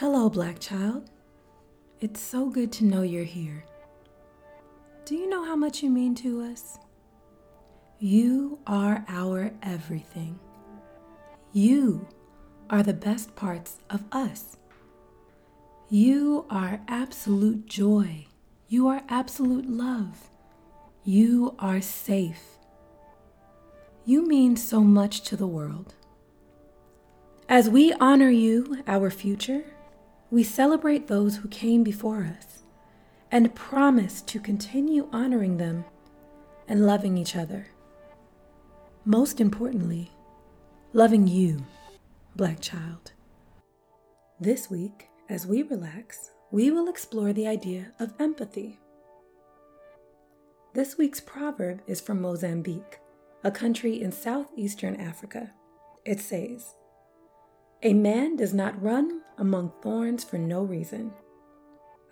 Hello, Black Child. It's so good to know you're here. Do you know how much you mean to us? You are our everything. You are the best parts of us. You are absolute joy. You are absolute love. You are safe. You mean so much to the world. As we honor you, our future, we celebrate those who came before us and promise to continue honoring them and loving each other. Most importantly, loving you, Black child. This week, as we relax, we will explore the idea of empathy. This week's proverb is from Mozambique, a country in southeastern Africa. It says, A man does not run among thorns for no reason.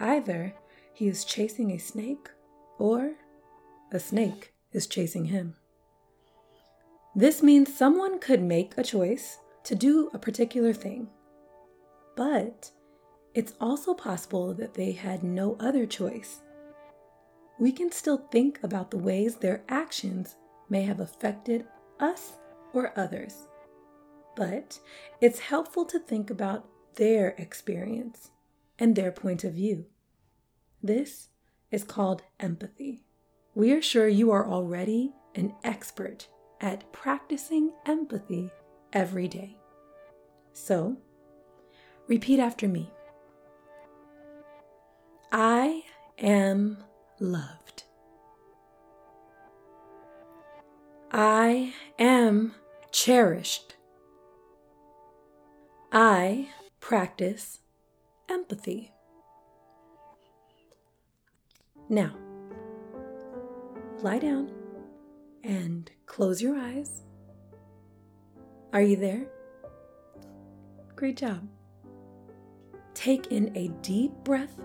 Either he is chasing a snake or a snake is chasing him. This means someone could make a choice to do a particular thing, but it's also possible that they had no other choice. We can still think about the ways their actions may have affected us or others, but it's helpful to think about their experience and their point of view. This is called empathy. We are sure you are already an expert at practicing empathy every day. So, repeat after me I am loved. I am cherished. I practice empathy. Now, lie down and close your eyes. Are you there? Great job. Take in a deep breath,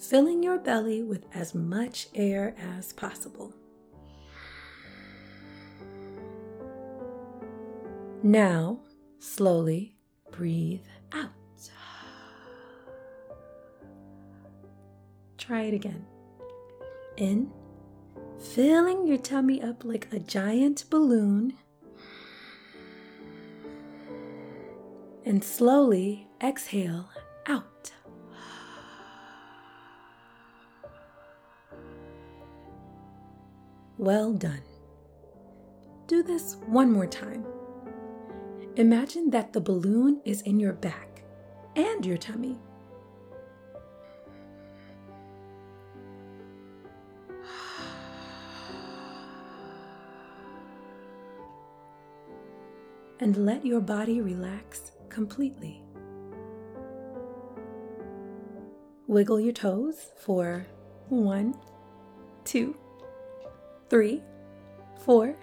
filling your belly with as much air as possible. Now, slowly breathe out. Try it again. In, filling your tummy up like a giant balloon. And slowly exhale out. Well done. Do this one more time. Imagine that the balloon is in your back and your tummy. And let your body relax completely. Wiggle your toes for one, two, three, four.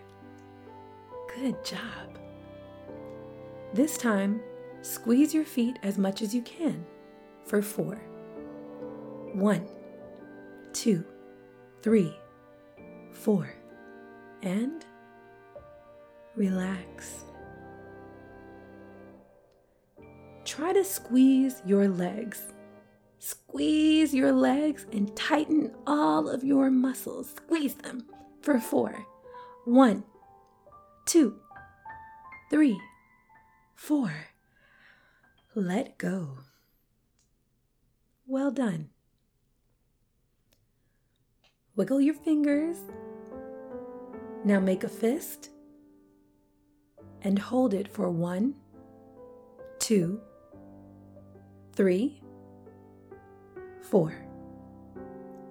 Good job. This time, squeeze your feet as much as you can for four. One, two, three, four, and relax. Try to squeeze your legs. Squeeze your legs and tighten all of your muscles. Squeeze them for four. One, two, three, four. Let go. Well done. Wiggle your fingers. Now make a fist and hold it for one, two, three, four.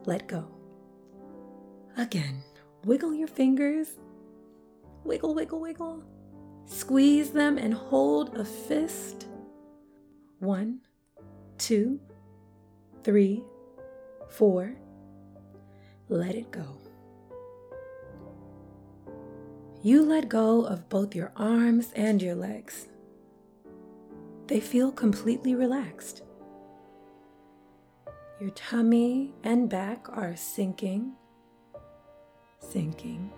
Let go. Again, wiggle your fingers. Wiggle, wiggle, wiggle. Squeeze them and hold a fist. One, two, three, four. Let it go. You let go of both your arms and your legs. They feel completely relaxed. Your tummy and back are sinking, sinking,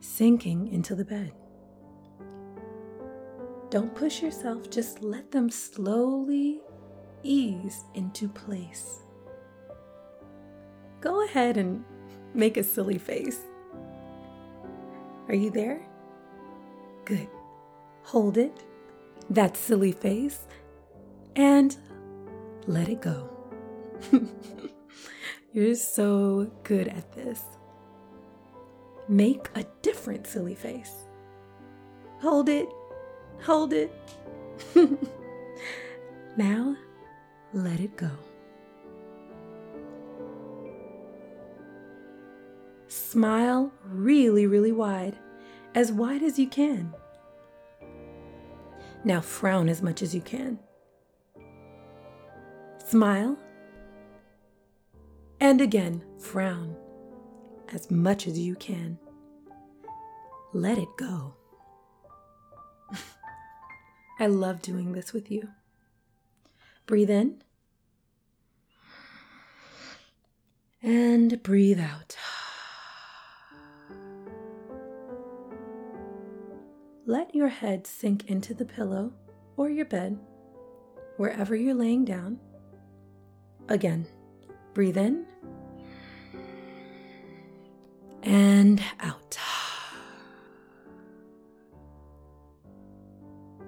sinking into the bed. Don't push yourself, just let them slowly ease into place. Go ahead and make a silly face. Are you there? Good. Hold it, that silly face, and let it go. You're so good at this. Make a different silly face. Hold it, hold it. now, let it go. Smile really, really wide, as wide as you can. Now frown as much as you can. Smile. And again, frown as much as you can. Let it go. I love doing this with you. Breathe in. And breathe out. Let your head sink into the pillow or your bed, wherever you're laying down. Again, breathe in and out.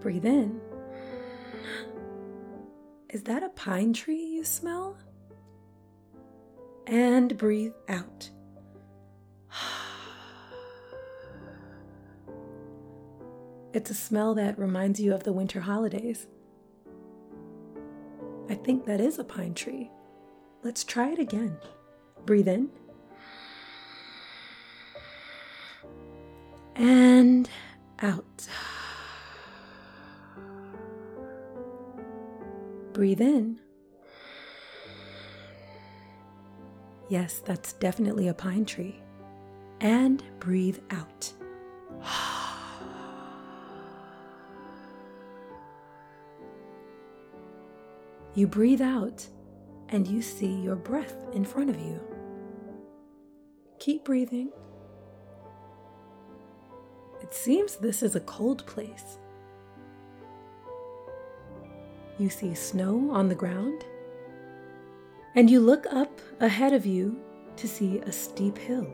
Breathe in. Is that a pine tree you smell? And breathe out. It's a smell that reminds you of the winter holidays. I think that is a pine tree. Let's try it again. Breathe in. And out. Breathe in. Yes, that's definitely a pine tree. And breathe out. You breathe out and you see your breath in front of you. Keep breathing. It seems this is a cold place. You see snow on the ground, and you look up ahead of you to see a steep hill.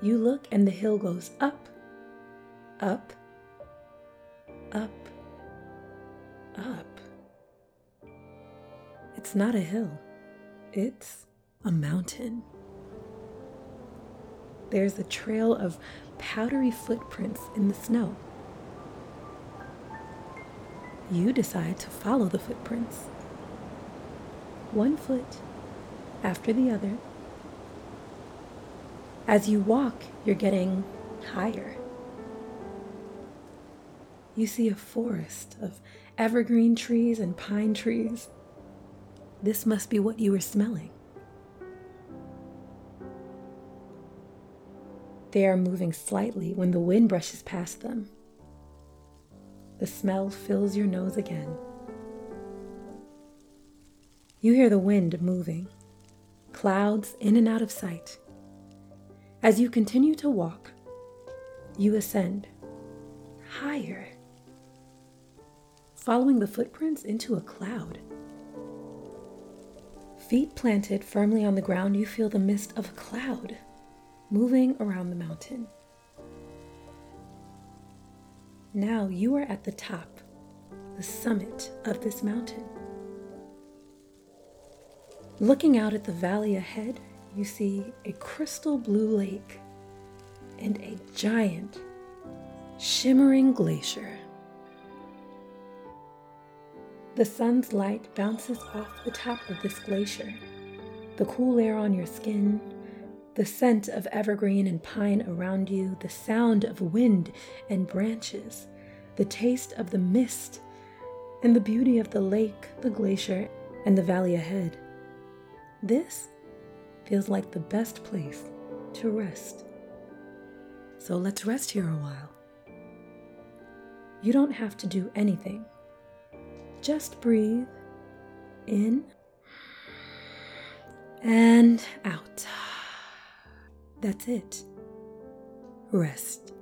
You look, and the hill goes up, up, up, up. It's not a hill, it's a mountain. There's a trail of powdery footprints in the snow. You decide to follow the footprints, one foot after the other. As you walk, you're getting higher. You see a forest of evergreen trees and pine trees. This must be what you were smelling. They are moving slightly when the wind brushes past them. The smell fills your nose again. You hear the wind moving, clouds in and out of sight. As you continue to walk, you ascend higher following the footprints into a cloud. Feet planted firmly on the ground, you feel the mist of a cloud moving around the mountain. Now you are at the top, the summit of this mountain. Looking out at the valley ahead, you see a crystal blue lake and a giant, shimmering glacier. The sun's light bounces off the top of this glacier. The cool air on your skin, the scent of evergreen and pine around you, the sound of wind and branches, the taste of the mist, and the beauty of the lake, the glacier, and the valley ahead. This feels like the best place to rest. So let's rest here a while. You don't have to do anything just breathe in and out. That's it. Rest.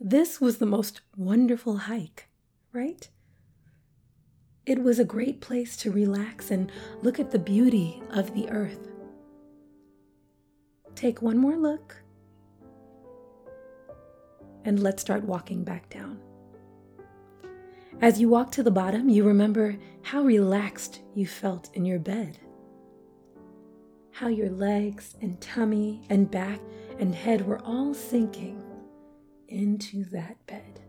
This was the most wonderful hike, right? It was a great place to relax and look at the beauty of the earth. Take one more look, and let's start walking back down. As you walk to the bottom, you remember how relaxed you felt in your bed. How your legs and tummy and back and head were all sinking into that bed.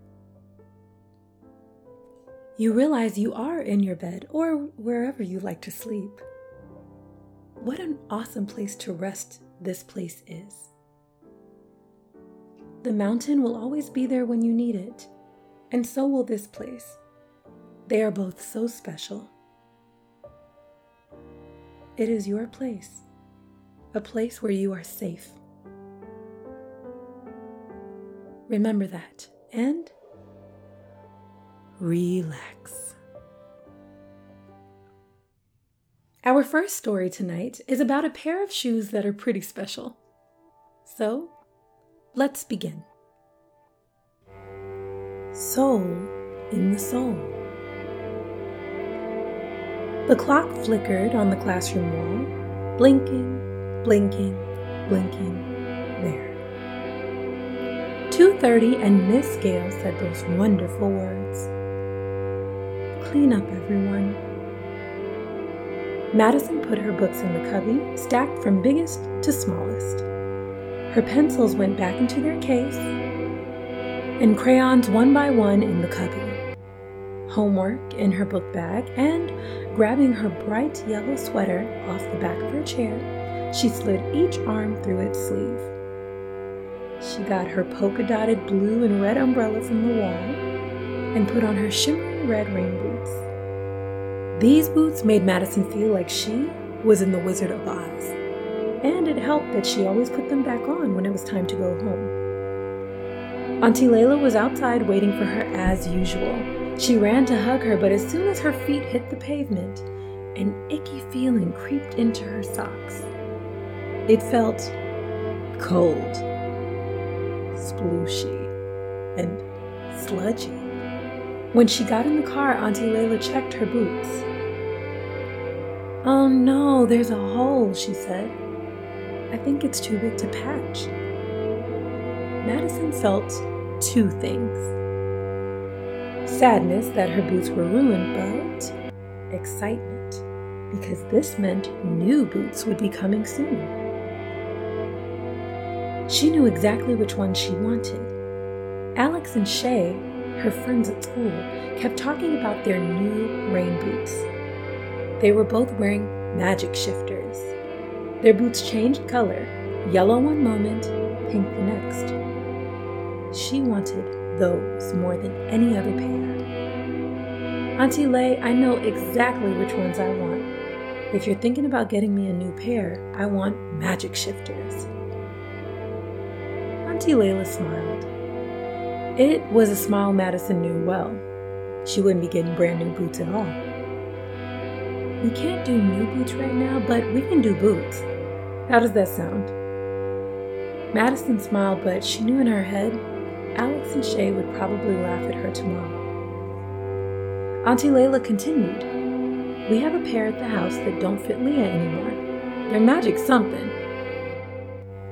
You realize you are in your bed or wherever you like to sleep. What an awesome place to rest this place is. The mountain will always be there when you need it, and so will this place. They are both so special. It is your place, a place where you are safe. Remember that and relax. Our first story tonight is about a pair of shoes that are pretty special. So, let's begin. Soul in the Sole. The clock flickered on the classroom wall, blinking, blinking, blinking, there. 2:30 and Miss Gale said those wonderful words. Clean up, everyone. Madison put her books in the cubby, stacked from biggest to smallest. Her pencils went back into their case, and crayons one by one in the cubby. Homework in her book bag, and grabbing her bright yellow sweater off the back of her chair, she slid each arm through its sleeve. She got her polka dotted blue and red umbrella from the wall and put on her shimmering red rain boots. These boots made Madison feel like she was in The Wizard of Oz, and it helped that she always put them back on when it was time to go home. Auntie Layla was outside waiting for her as usual. She ran to hug her, but as soon as her feet hit the pavement, an icky feeling creeped into her socks. It felt cold splooshy and sludgy. When she got in the car, Auntie Layla checked her boots. Oh no, there's a hole, she said. I think it's too big to patch. Madison felt two things sadness that her boots were ruined, but excitement because this meant new boots would be coming soon. She knew exactly which one she wanted. Alex and Shay, her friends at school, kept talking about their new rain boots. They were both wearing magic shifters. Their boots changed color, yellow one moment, pink the next. She wanted those more than any other pair. Auntie Lay, I know exactly which ones I want. If you're thinking about getting me a new pair, I want magic shifters. Auntie Layla smiled. It was a smile Madison knew well. She wouldn't be getting brand new boots at all. We can't do new boots right now, but we can do boots. How does that sound? Madison smiled, but she knew in her head Alex and Shay would probably laugh at her tomorrow. Auntie Layla continued, We have a pair at the house that don't fit Leah anymore. They're magic something.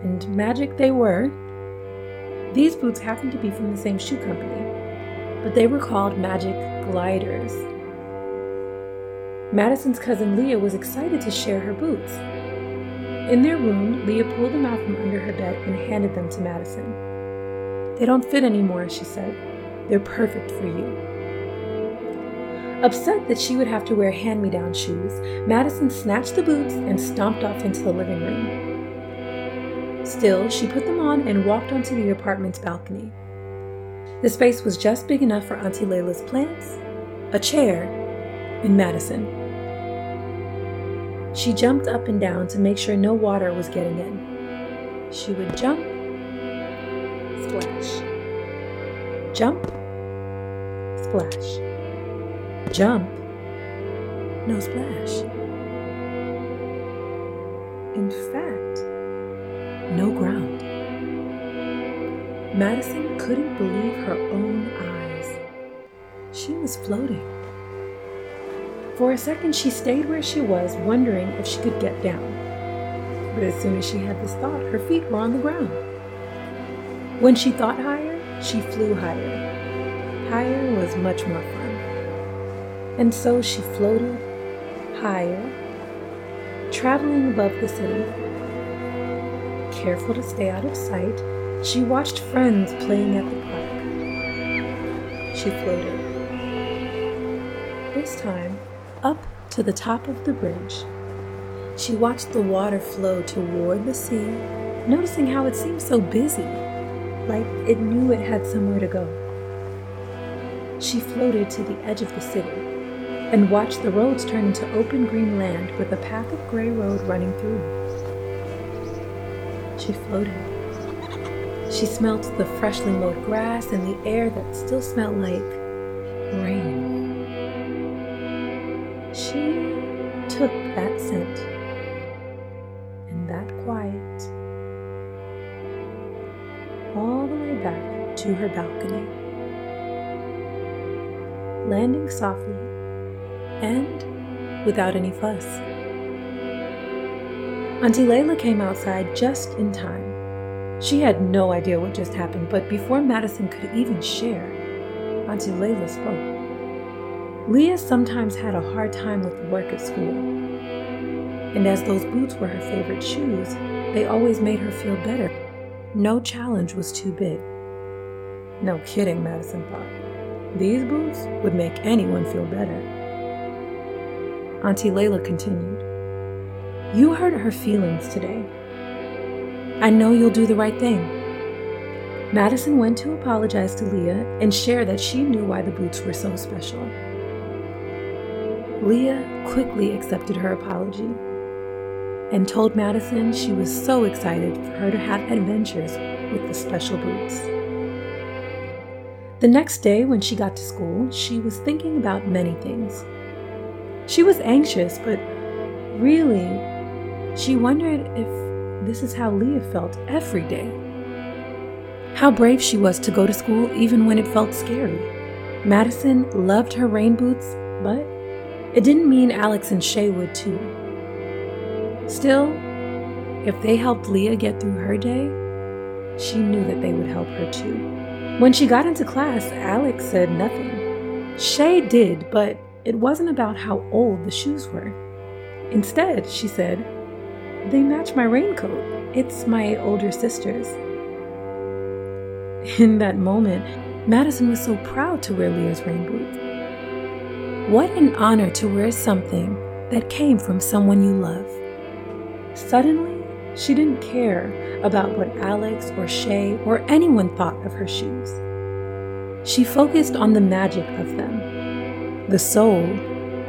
And magic they were, these boots happened to be from the same shoe company, but they were called Magic Gliders. Madison's cousin Leah was excited to share her boots. In their room, Leah pulled them out from under her bed and handed them to Madison. They don't fit anymore, she said. They're perfect for you. Upset that she would have to wear hand me down shoes, Madison snatched the boots and stomped off into the living room. Still, she put them on and walked onto the apartment's balcony. The space was just big enough for Auntie Layla's plants, a chair, and Madison. She jumped up and down to make sure no water was getting in. She would jump, splash, jump, splash, jump, no splash. In fact, no ground. Madison couldn't believe her own eyes. She was floating. For a second, she stayed where she was, wondering if she could get down. But as soon as she had this thought, her feet were on the ground. When she thought higher, she flew higher. Higher was much more fun. And so she floated higher, traveling above the city. Careful to stay out of sight, she watched friends playing at the park. She floated. This time, up to the top of the bridge. She watched the water flow toward the sea, noticing how it seemed so busy, like it knew it had somewhere to go. She floated to the edge of the city and watched the roads turn into open green land with a path of gray road running through. She floated. She smelt the freshly mowed grass and the air that still smelled like rain. She took that scent to her balcony, landing softly and without any fuss. Auntie Layla came outside just in time. She had no idea what just happened, but before Madison could even share, Auntie Layla spoke. Leah sometimes had a hard time with work at school. And as those boots were her favorite shoes, they always made her feel better. No challenge was too big. No kidding, Madison thought. These boots would make anyone feel better. Auntie Layla continued, You hurt her feelings today. I know you'll do the right thing. Madison went to apologize to Leah and share that she knew why the boots were so special. Leah quickly accepted her apology and told Madison she was so excited for her to have adventures with the special boots. The next day, when she got to school, she was thinking about many things. She was anxious, but really, she wondered if this is how Leah felt every day. How brave she was to go to school even when it felt scary. Madison loved her rain boots, but it didn't mean Alex and Shay would too. Still, if they helped Leah get through her day, she knew that they would help her too. When she got into class, Alex said nothing. Shay did, but it wasn't about how old the shoes were. Instead, she said, They match my raincoat. It's my older sister's. In that moment, Madison was so proud to wear Leah's rain boots. What an honor to wear something that came from someone you love. Suddenly, she didn't care about what Alex or Shay or anyone thought of her shoes. She focused on the magic of them, the soul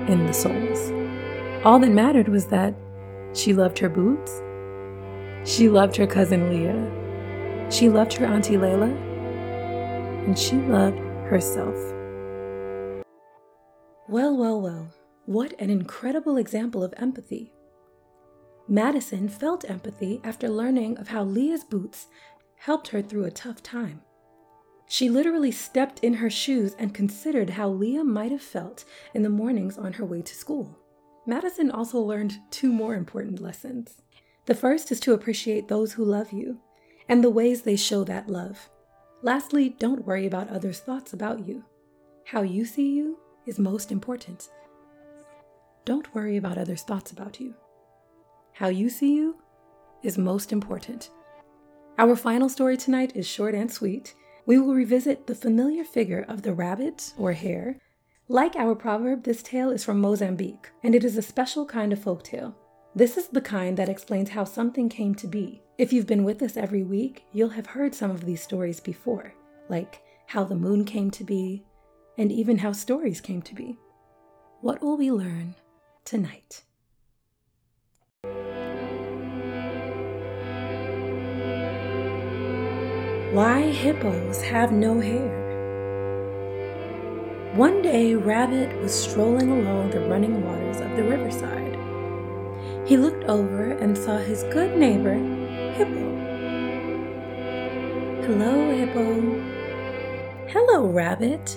in the soles. All that mattered was that she loved her boots, she loved her cousin Leah, she loved her Auntie Layla, and she loved herself. Well, well, well, what an incredible example of empathy. Madison felt empathy after learning of how Leah's boots helped her through a tough time. She literally stepped in her shoes and considered how Leah might have felt in the mornings on her way to school. Madison also learned two more important lessons. The first is to appreciate those who love you and the ways they show that love. Lastly, don't worry about others' thoughts about you. How you see you is most important. Don't worry about others' thoughts about you. How you see you is most important. Our final story tonight is short and sweet. We will revisit the familiar figure of the rabbit or hare. Like our proverb, this tale is from Mozambique, and it is a special kind of folk tale. This is the kind that explains how something came to be. If you've been with us every week, you'll have heard some of these stories before, like how the moon came to be, and even how stories came to be. What will we learn tonight? Why hippos have no hair. One day, Rabbit was strolling along the running waters of the riverside. He looked over and saw his good neighbor, Hippo. Hello, Hippo. Hello, Rabbit.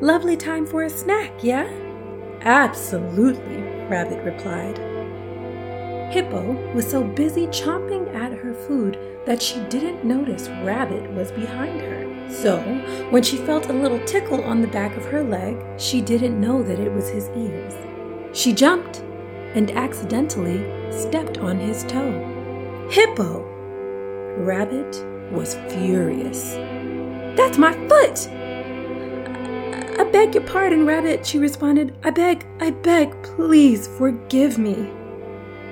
Lovely time for a snack, yeah? Absolutely, Rabbit replied. Hippo was so busy chomping at her food that she didn't notice Rabbit was behind her. So, when she felt a little tickle on the back of her leg, she didn't know that it was his ears. She jumped and accidentally stepped on his toe. Hippo! Rabbit was furious. That's my foot! I beg your pardon, Rabbit, she responded. I beg, I beg, please forgive me.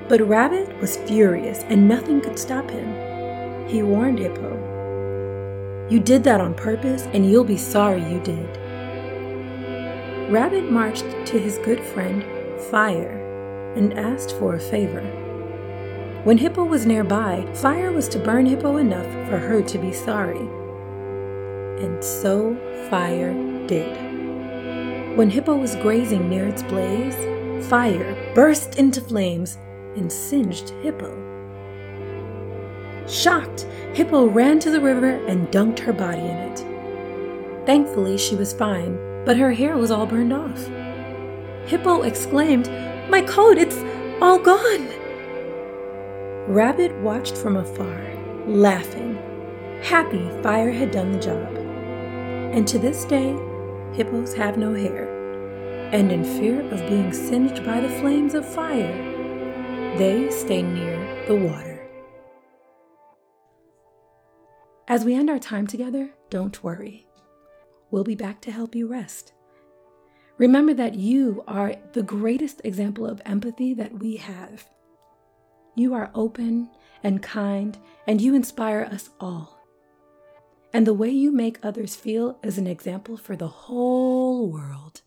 But Rabbit was furious and nothing could stop him. He warned Hippo. You did that on purpose and you'll be sorry you did. Rabbit marched to his good friend, Fire, and asked for a favor. When Hippo was nearby, Fire was to burn Hippo enough for her to be sorry. And so Fire did. When Hippo was grazing near its blaze, fire burst into flames and singed Hippo. Shocked, Hippo ran to the river and dunked her body in it. Thankfully, she was fine, but her hair was all burned off. Hippo exclaimed, My coat, it's all gone! Rabbit watched from afar, laughing, happy fire had done the job. And to this day, hippos have no hair, and in fear of being singed by the flames of fire, they stay near the water. As we end our time together, don't worry. We'll be back to help you rest. Remember that you are the greatest example of empathy that we have. You are open and kind, and you inspire us all. And the way you make others feel is an example for the whole world.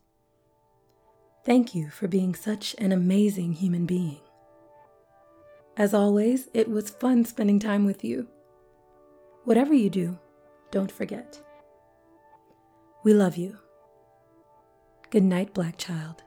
Thank you for being such an amazing human being. As always, it was fun spending time with you. Whatever you do, don't forget. We love you. Good night, Black Child.